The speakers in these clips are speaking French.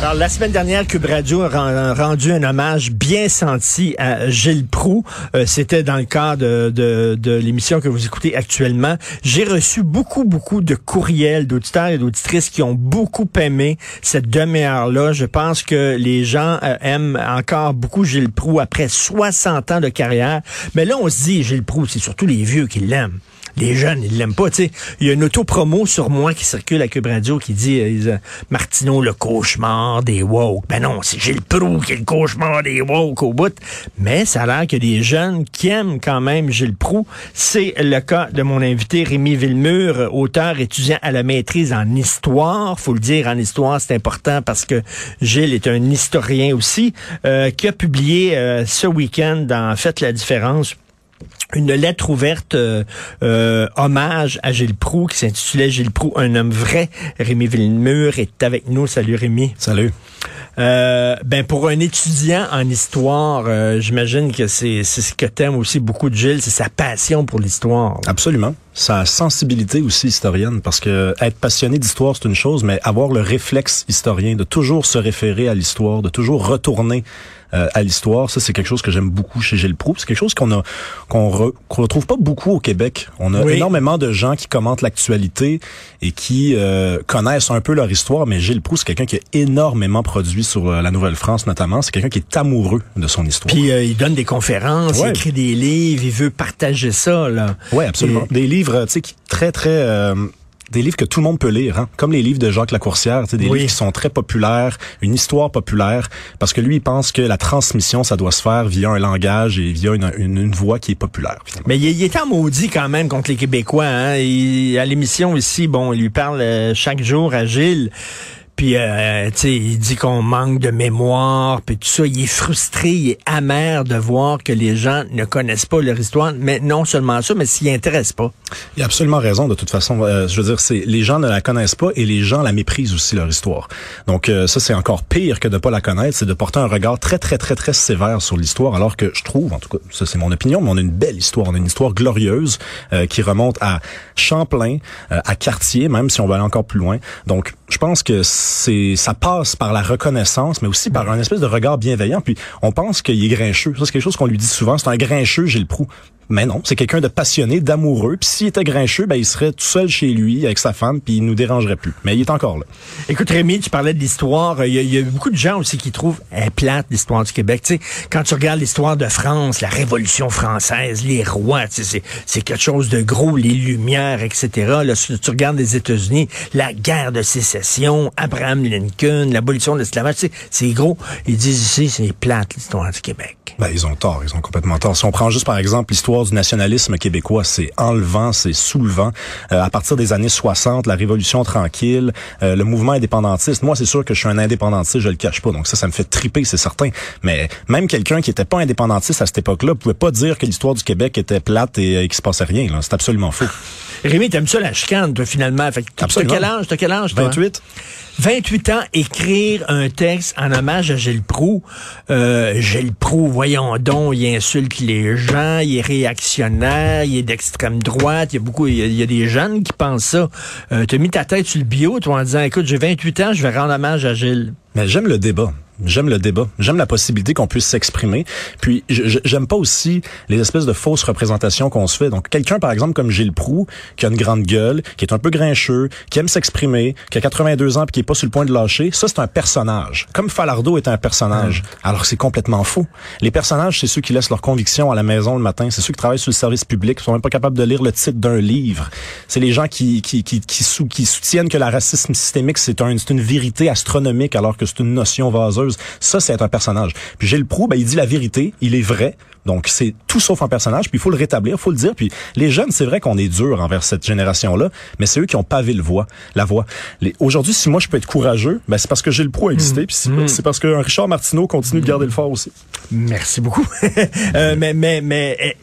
Alors, la semaine dernière, Cube Radio a rendu un hommage bien senti à Gilles Proux. Euh, c'était dans le cadre de, de, l'émission que vous écoutez actuellement. J'ai reçu beaucoup, beaucoup de courriels d'auditeurs et d'auditrices qui ont beaucoup aimé cette demi-heure-là. Je pense que les gens euh, aiment encore beaucoup Gilles Proux après 60 ans de carrière. Mais là, on se dit, Gilles Proux, c'est surtout les vieux qui l'aiment les jeunes, ils l'aiment pas. sais. Il y a une auto-promo sur moi qui circule à Cube Radio qui dit euh, Martineau, le cauchemar des woke. Ben non, c'est Gilles Proux qui est le cauchemar des woke au bout. Mais ça a l'air que des jeunes qui aiment quand même Gilles Proux. C'est le cas de mon invité Rémi Villemur, auteur étudiant à la maîtrise en histoire. Faut le dire, en histoire, c'est important parce que Gilles est un historien aussi, euh, qui a publié euh, ce week-end dans Faites la différence une lettre ouverte euh, euh, hommage à Gilles Proux qui s'intitulait Gilles Proux, un homme vrai. Rémi Villemur est avec nous. Salut Rémi. Salut. Euh, ben pour un étudiant en histoire, j'imagine que c'est ce que t'aimes aussi beaucoup de Gilles, c'est sa passion pour l'histoire. Absolument. Sa sensibilité aussi historienne, parce que être passionné d'histoire c'est une chose, mais avoir le réflexe historien de toujours se référer à l'histoire, de toujours retourner euh, à l'histoire. Ça, c'est quelque chose que j'aime beaucoup chez Gilles Proux. C'est quelque chose qu'on a qu'on retrouve pas beaucoup au Québec. On a énormément de gens qui commentent l'actualité et qui euh, connaissent un peu leur histoire, mais Gilles Proux, c'est quelqu'un qui a énormément produit sur euh, la Nouvelle-France notamment. C'est quelqu'un qui est amoureux de son histoire. Puis il donne des conférences, il écrit des livres, il veut partager ça. là. Oui, absolument. Des livres, tu sais, qui très, très des livres que tout le monde peut lire, hein? comme les livres de Jacques Lacourcière, des livres qui sont très populaires, une histoire populaire, parce que lui, il pense que la transmission, ça doit se faire via un langage et via une, une, voix qui est populaire. Mais il, est en maudit quand même contre les Québécois. Hein? à l'émission ici, bon, il lui parle euh, chaque jour à Gilles. Puis, euh, tu sais, il dit qu'on manque de mémoire, puis tout ça. Il est frustré, il est amer de voir que les gens ne connaissent pas leur histoire. Mais non seulement ça, mais s'y intéressent pas. Il a absolument raison, de toute façon. Euh, je veux dire, c'est les gens ne la connaissent pas et les gens la méprisent aussi, leur histoire. Donc, euh, ça, c'est encore pire que de pas la connaître. C'est de porter un regard très, très, très, très sévère sur l'histoire, alors que je trouve, en tout cas, ça, c'est mon opinion, mais on a une belle histoire. On a une histoire glorieuse qui remonte à Champlain, à Cartier, même si on va aller encore plus loin. Donc, je pense que c'est ça passe par la reconnaissance, mais aussi par un espèce de regard bienveillant. Puis on pense qu'il est grincheux. Ça, c'est quelque chose qu'on lui dit souvent. C'est un grincheux, j'ai le prou. Mais non, c'est quelqu'un de passionné, d'amoureux. Puis s'il était grincheux, ben il serait tout seul chez lui avec sa femme, puis il nous dérangerait plus. Mais il est encore là. Écoute Rémi, tu parlais de l'histoire. Il y, a, beaucoup de gens aussi qui trouvent elle plate l'histoire du Québec. Tu sais, quand tu regardes l'histoire de France, la Révolution française, les rois, tu sais, c'est quelque chose de gros, les Lumières, etc. Là, si tu regardes les États-Unis, la guerre de sécession, Abraham Lincoln, l'abolition de l'esclavage, tu sais, c'est gros. Ils disent ici, c'est plate l'histoire du Québec. Ben, ils ont tort, ils ont complètement tort. Si on prend juste par exemple l'histoire du nationalisme québécois, c'est enlevant, c'est soulevant. Euh, à partir des années 60, la Révolution tranquille, euh, le mouvement indépendantiste. Moi, c'est sûr que je suis un indépendantiste, je le cache pas. Donc ça, ça me fait triper, c'est certain. Mais même quelqu'un qui était pas indépendantiste à cette époque-là pouvait pas dire que l'histoire du Québec était plate et, et qu'il se passait rien. C'est absolument faux. Rémi, t'aimes ça la chicane, toi, finalement. Fait t'as quel âge, t'as quel âge, toi? 28. 28 ans, écrire un texte en hommage à Gilles Proux. Euh, Gilles Proux, voyons donc, il insulte les gens, il est réactionnaire, il est d'extrême droite, il y a beaucoup, il y a, des jeunes qui pensent ça. Euh, t'as mis ta tête sur le bio, toi, en disant, écoute, j'ai 28 ans, je vais rendre hommage à Gilles. Mais j'aime le débat. J'aime le débat. J'aime la possibilité qu'on puisse s'exprimer. Puis j'aime pas aussi les espèces de fausses représentations qu'on se fait. Donc quelqu'un par exemple comme Gilles Proux qui a une grande gueule, qui est un peu grincheux, qui aime s'exprimer, qui a 82 ans puis qui est pas sur le point de lâcher, ça c'est un personnage. Comme Falardeau est un personnage. Alors c'est complètement faux. Les personnages c'est ceux qui laissent leurs convictions à la maison le matin, c'est ceux qui travaillent sur le service public, qui sont même pas capables de lire le titre d'un livre. C'est les gens qui qui qui qui, sou qui soutiennent que le racisme systémique c'est un, une vérité astronomique alors que c'est une notion vaseuse ça, c'est un personnage. Puis Gilles Proux, ben, il dit la vérité, il est vrai. Donc, c'est tout sauf un personnage, puis il faut le rétablir, il faut le dire. Puis les jeunes, c'est vrai qu'on est dur envers cette génération-là, mais c'est eux qui ont pavé le voix, la voix. Aujourd'hui, si moi je peux être courageux, ben, c'est parce que Gilles Proux a existé, mmh. puis mmh. c'est parce que Richard Martineau continue de garder le fort aussi. Merci beaucoup. euh, mais, mais, mais,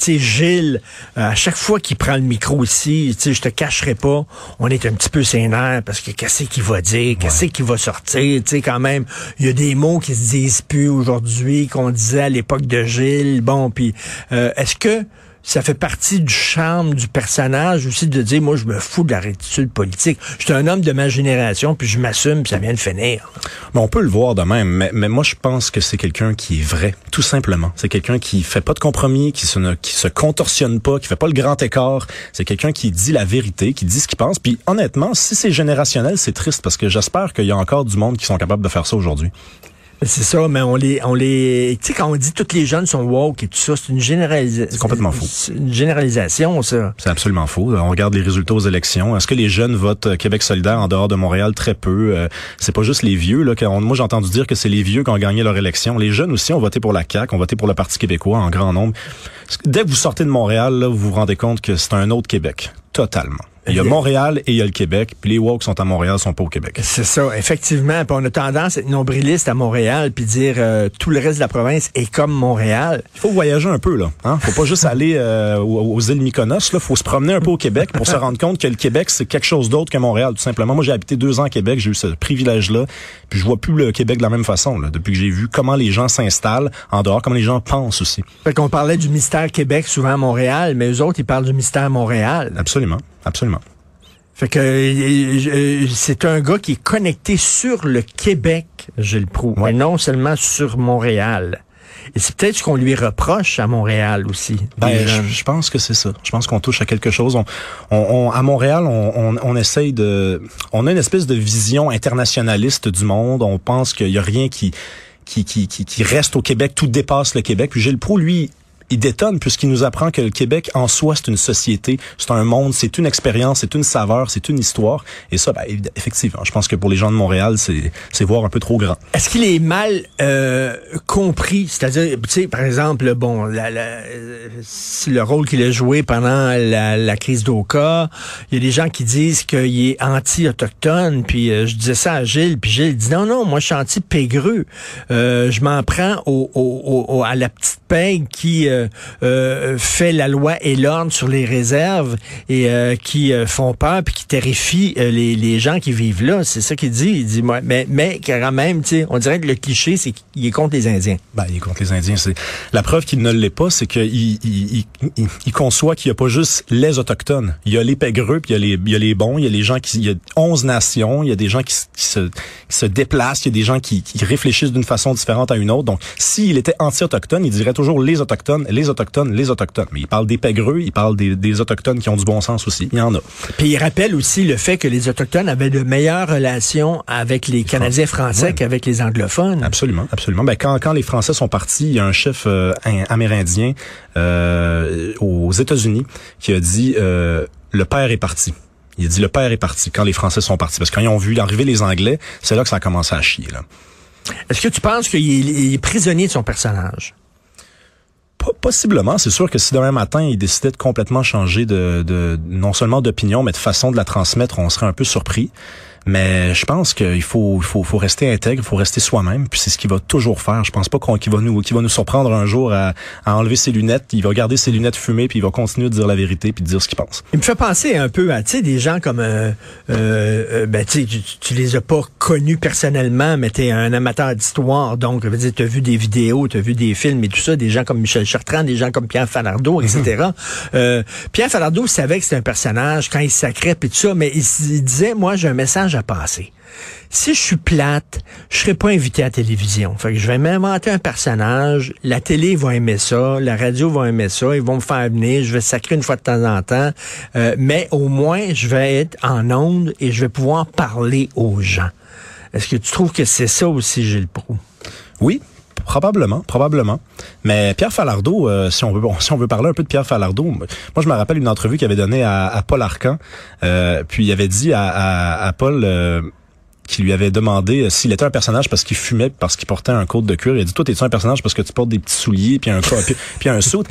tu sais, Gilles, euh, à chaque fois qu'il prend le micro ici, tu sais, je te cacherai pas, on est un petit peu sénère parce que qu'est-ce qu'il va dire, qu'est-ce qu'il va sortir, tu sais, quand même, il y a des mots qui se disent plus aujourd'hui qu'on disait à l'époque de Gilles Gilles. Bon, puis euh, est-ce que ça fait partie du charme du personnage aussi de dire, moi, je me fous de la rétitude politique. Je suis un homme de ma génération, puis je m'assume, puis ça vient de finir. Mais on peut le voir de même, mais, mais moi, je pense que c'est quelqu'un qui est vrai, tout simplement. C'est quelqu'un qui fait pas de compromis, qui se, qui se contorsionne pas, qui fait pas le grand écart. C'est quelqu'un qui dit la vérité, qui dit ce qu'il pense. Puis honnêtement, si c'est générationnel, c'est triste parce que j'espère qu'il y a encore du monde qui sont capables de faire ça aujourd'hui. C'est ça, mais on les, on les, tu sais, quand on dit toutes les jeunes sont woke et tout ça, c'est une généralisation. C'est complètement faux. C'est une généralisation, ça. C'est absolument faux. On regarde les résultats aux élections. Est-ce que les jeunes votent euh, Québec solidaire en dehors de Montréal? Très peu. Euh, c'est pas juste les vieux, là. moi, j'ai entendu dire que c'est les vieux qui ont gagné leur élection. Les jeunes aussi ont voté pour la CAQ, ont voté pour le Parti québécois en grand nombre. Dès que vous sortez de Montréal, là, vous vous rendez compte que c'est un autre Québec. Totalement. Il y a Montréal et il y a le Québec. Puis les woke sont à Montréal, sont pas au Québec. C'est ça, effectivement. Puis on a tendance à être nombriliste à Montréal puis dire euh, tout le reste de la province est comme Montréal. Il faut voyager un peu là. Hein? Faut pas juste aller euh, aux, îles Mykonos. Là, faut se promener un peu au Québec pour se rendre compte que le Québec c'est quelque chose d'autre que Montréal. Tout simplement. Moi, j'ai habité deux ans à Québec. J'ai eu ce privilège-là. Puis je vois plus le Québec de la même façon. Là, depuis que j'ai vu comment les gens s'installent en dehors, comment les gens pensent aussi. Fait qu'on parlait du mystère Québec souvent à Montréal, mais eux autres ils parlent du mystère Montréal. Absolument, absolument. Fait que c'est un gars qui est connecté sur le Québec, Gilles Proux, ouais. et non seulement sur Montréal. Et c'est peut-être ce qu'on lui reproche à Montréal aussi. Ben, je, pense que c'est ça. Je pense qu'on touche à quelque chose. On, on, à Montréal, on, on, essaye de... On a une espèce de vision internationaliste du monde. On pense qu'il y a rien qui... Qui, qui, qui, reste au Québec, tout dépasse le Québec. Puis Gilles Proux, lui, il détonne puisqu'il nous apprend que le Québec en soi c'est une société, c'est un monde, c'est une expérience, c'est une saveur, c'est une histoire. Et ça, ben, effectivement, je pense que pour les gens de Montréal, c'est voir un peu trop grand. Est-ce qu'il est mal euh, compris? C'est-à-dire, tu sais, par exemple, bon, la, la, le rôle qu'il a joué pendant la, la crise d'Oka, il y a des gens qui disent qu'il est anti-autochtone. Puis euh, je disais ça à Gilles, puis Gilles dit non, non, moi je suis anti-pégreux. Euh, je m'en prends au, au, au, à la petite pègre qui euh, euh, fait la loi et l'ordre sur les réserves et euh, qui font peur puis qui terrifient les, les, gens qui vivent là. C'est ça qu'il dit. Il dit, moi, mais, mais quand même, tu on dirait que le cliché, c'est qu'il est contre les Indiens. Ben, il est contre les Indiens. C'est la preuve qu'il ne l'est pas, c'est qu'il il, il, il, conçoit qu'il n'y a pas juste les autochtones. Il y a les pégreux, puis il y a les, il y a les bons, il y a les gens qui, il y a 11 nations, il y a des gens qui, qui, se, qui se déplacent, il y a des gens qui, qui réfléchissent d'une façon différente à une autre. Donc, s'il était anti-autochtone, il dirait toujours les autochtones, les autochtones, les autochtones. Mais il parle des pégreux, il parle des, des, autochtones qui ont du bon sens aussi. Il y en a. Puis il rappelle aussi le fait que les autochtones avaient de meilleures relations avec les, Canadiens français qu'avec les anglophones. Absolument, absolument. Ben, quand, quand les Français sont partis, il y a un chef euh, amérindien euh, aux États-Unis qui a dit euh, le père est parti. Il a dit le père est parti quand les Français sont partis. Parce que quand ils ont vu arriver les Anglais, c'est là que ça a commencé à chier. Là. Est-ce que tu penses qu'il est prisonnier de son personnage? Possiblement, c'est sûr que si demain matin il décidait de complètement changer de, de non seulement d'opinion, mais de façon de la transmettre, on serait un peu surpris. Mais je pense qu'il faut, il faut, faut rester intègre, il faut rester soi-même. Puis c'est ce qu'il va toujours faire. Je pense pas qu'il va nous, qu'il va nous surprendre un jour à, à, enlever ses lunettes. Il va garder ses lunettes fumées, puis il va continuer de dire la vérité, puis de dire ce qu'il pense. Il me fait penser un peu à, tu sais, des gens comme, euh, euh, ben tu, tu les as pas connus personnellement, mais t'es un amateur d'histoire, donc, je veux dire, t'as vu des vidéos, t'as vu des films et tout ça, des gens comme Michel Chartrand, des gens comme Pierre Falardeau, etc. euh, Pierre Falardeau savait que c'était un personnage quand il sacrait et tout ça, mais il, il disait, moi, j'ai un message à Si je suis plate, je serai pas invité à la télévision. Fait que je vais m'inventer un personnage, la télé va aimer ça, la radio va aimer ça, ils vont me faire venir, je vais sacrer une fois de temps en temps, euh, mais au moins je vais être en onde et je vais pouvoir parler aux gens. Est-ce que tu trouves que c'est ça aussi, Gilles Proux? Oui, Probablement, probablement. Mais Pierre Falardeau, euh, si on veut, si on veut parler un peu de Pierre Falardeau, moi je me rappelle une entrevue qu'il avait donnée à, Paul Arcan, euh, puis il avait dit à Paul, euh, qui lui avait demandé euh, s'il était un personnage parce qu'il fumait, parce qu'il portait un côte de cuir. Il a dit, toi, t'es-tu un personnage parce que tu portes des petits souliers puis un puis, puis un saut.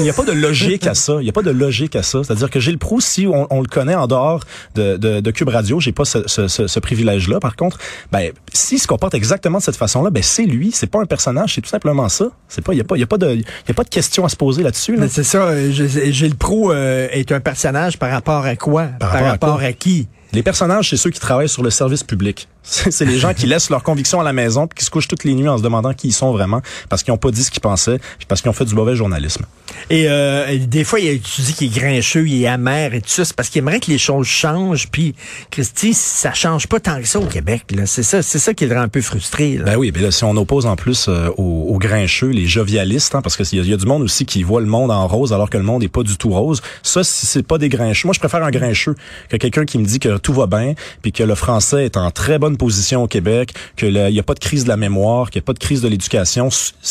Il n'y a pas de logique à ça. Il n'y a pas de logique à ça. C'est-à-dire que Gilles Proust, si on, on, le connaît en dehors de, de, de Cube Radio, j'ai pas ce, ce, ce, privilège-là. Par contre, ben, s'il se comporte exactement de cette façon-là, ben, c'est lui. C'est pas un personnage. C'est tout simplement ça. C'est pas, il y a pas, il y a pas de, il y a pas de question à se poser là-dessus. C'est ça. Gilles Proust euh, est un personnage par rapport à quoi? Par, rapport, à, qui? Les personnages, c'est ceux qui travaillent sur le service public. C'est les gens qui laissent leurs convictions à la maison puis qui se couchent toutes les nuits en se demandant qui ils sont vraiment parce qu'ils n'ont pas dit ce qu'ils pensaient puis parce qu'ils ont fait du mauvais journalisme. Et euh, des fois, il, tu dis qu'il est grincheux, il est amer et tout ça. C'est parce qu'il aimerait que les choses changent. Puis, Christy, ça change pas tant que ça au Québec. C'est ça, c'est ça qui le rend un peu frustré. Là. Ben oui, mais là, si on oppose en plus euh, aux, grincheux, les jovialistes, hein, parce qu'il y, y, a du monde aussi qui voit le monde en rose alors que le monde est pas du tout rose. Ça, si c'est pas des grincheux. Moi, je préfère un grincheux que quelqu'un qui me dit que tout va bien, puis que le français est en très bonne position au Québec, que il y a pas de crise de la mémoire, qu'il y a pas de crise de l'éducation.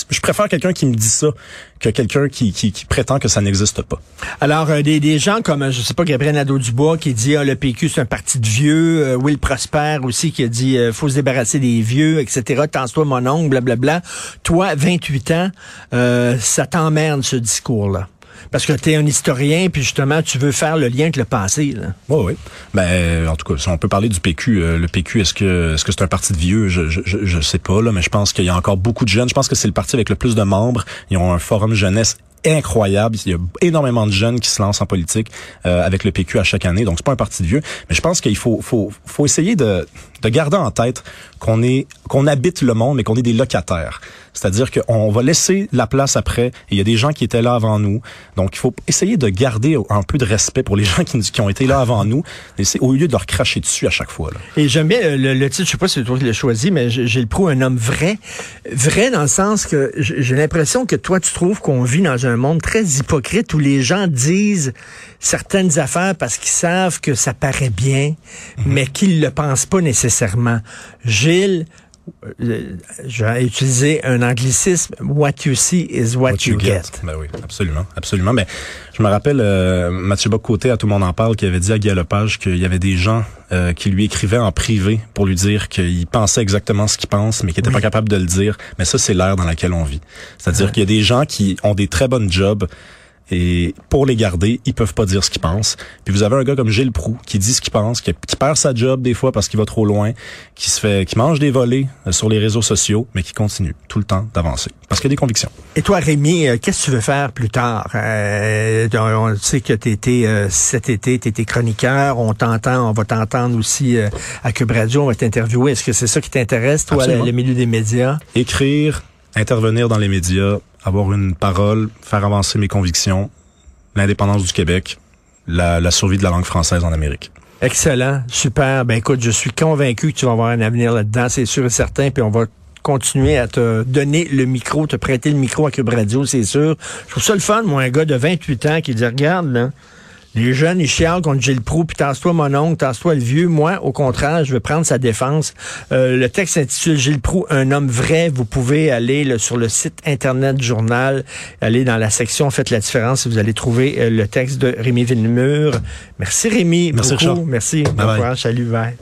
Je préfère quelqu'un qui me dit ça que quelqu'un qui, prétend que ça n'existe pas. Alors, euh, des, gens comme, je sais pas, Gabriel Nadeau-Dubois qui dit, ah, le PQ, c'est un parti de vieux. Euh, Will Prosper aussi qui a dit, euh, faut se débarrasser des vieux, etc. Tends-toi mon ongle, blablabla. Toi, 28 ans, ça t'emmerde ce discours-là? Parce que tu es un historien, puis justement, tu veux faire le lien avec le passé. Là. Oui, oui. Ben, en tout cas, si on peut parler du PQ, euh, le PQ, est-ce que est-ce que c'est un parti de vieux? Je, je, je, sais pas, là, mais je pense qu'il y a encore beaucoup de jeunes. Je pense que c'est le parti avec le plus de membres. Ils ont un forum jeunesse incroyable. Il y a énormément de jeunes qui se lancent en politique euh, avec le PQ à chaque année. Donc c'est pas un parti de vieux, mais je pense qu'il faut faut faut essayer de de garder en tête qu'on est qu'on habite le monde mais qu'on est des locataires. C'est-à-dire qu'on va laisser la place après. Il y a des gens qui étaient là avant nous. Donc, il faut essayer de garder un peu de respect pour les gens qui, qui ont été là avant nous, au lieu de leur cracher dessus à chaque fois. Là. Et j'aime bien le, le, titre, je sais pas si c'est toi qui l'as choisi, mais j'ai le pro un homme vrai. Vrai dans le sens que j'ai l'impression que toi, tu trouves qu'on vit dans un monde très hypocrite où les gens disent certaines affaires parce qu'ils savent que ça paraît bien, mhm. mais qu'ils le pensent pas nécessairement. Gilles, euh, j'ai utilisé un anglicisme. What you see is what, you, get. Ben oui, absolument, absolument. Mais je me rappelle euh, Mathieu Bocoté, à tout le monde en parle, qui avait dit à Guy Lepage qu'il y avait des gens euh, qui lui écrivaient en privé pour lui dire qu'il pensait exactement ce qu'il pense, mais qu'il n'était pas capable de le dire. Mais ça, c'est l'ère dans laquelle on vit. C'est-à-dire qu'il y a des gens qui ont des très bonnes jobs et pour les garder, ils peuvent pas dire ce qu'ils pensent. Puis vous avez un gars comme Gilles Proux qui dit ce qu'il pense, qui, perd sa job des fois parce qu'il va trop loin, qui se fait, qui mange des volets euh, sur les réseaux sociaux, mais qui continue tout le temps d'avancer parce qu'il a des convictions. Et toi, Rémi, euh, qu'est-ce que tu veux faire plus tard? Euh, On sait que tu étais euh, cet été, tu étais chroniqueur. On t'entend, on va t'entendre aussi à Cube Radio, on va t'interviewer. Est-ce que c'est ça qui t'intéresse, toi, le milieu des médias? Écrire, intervenir dans les médias, avoir une parole, faire avancer mes convictions, l'indépendance du Québec, la, survie de la langue française en Amérique. Excellent, super. Ben écoute, je suis convaincu que tu vas avoir un avenir là-dedans, c'est sûr et certain, puis on va continuer à te donner le micro, te prêter le micro à Cube Radio, c'est sûr. Je trouve ça le fun, moi, un gars de 28 ans qui dit, regarde, là, les jeunes, ils chialent contre Gilles Proux, puis tasse-toi mon oncle, tasse-toi le vieux. Moi, au contraire, je veux prendre sa défense. Euh, le texte s'intitule Gilles Proux, un homme vrai. Vous pouvez aller sur le site Internet du journal, aller dans la section Faites la différence et vous allez trouver euh, le texte de Rémi Villemur. Merci Rémi. Merci beaucoup. Merci. Bon courage. Salut, bye.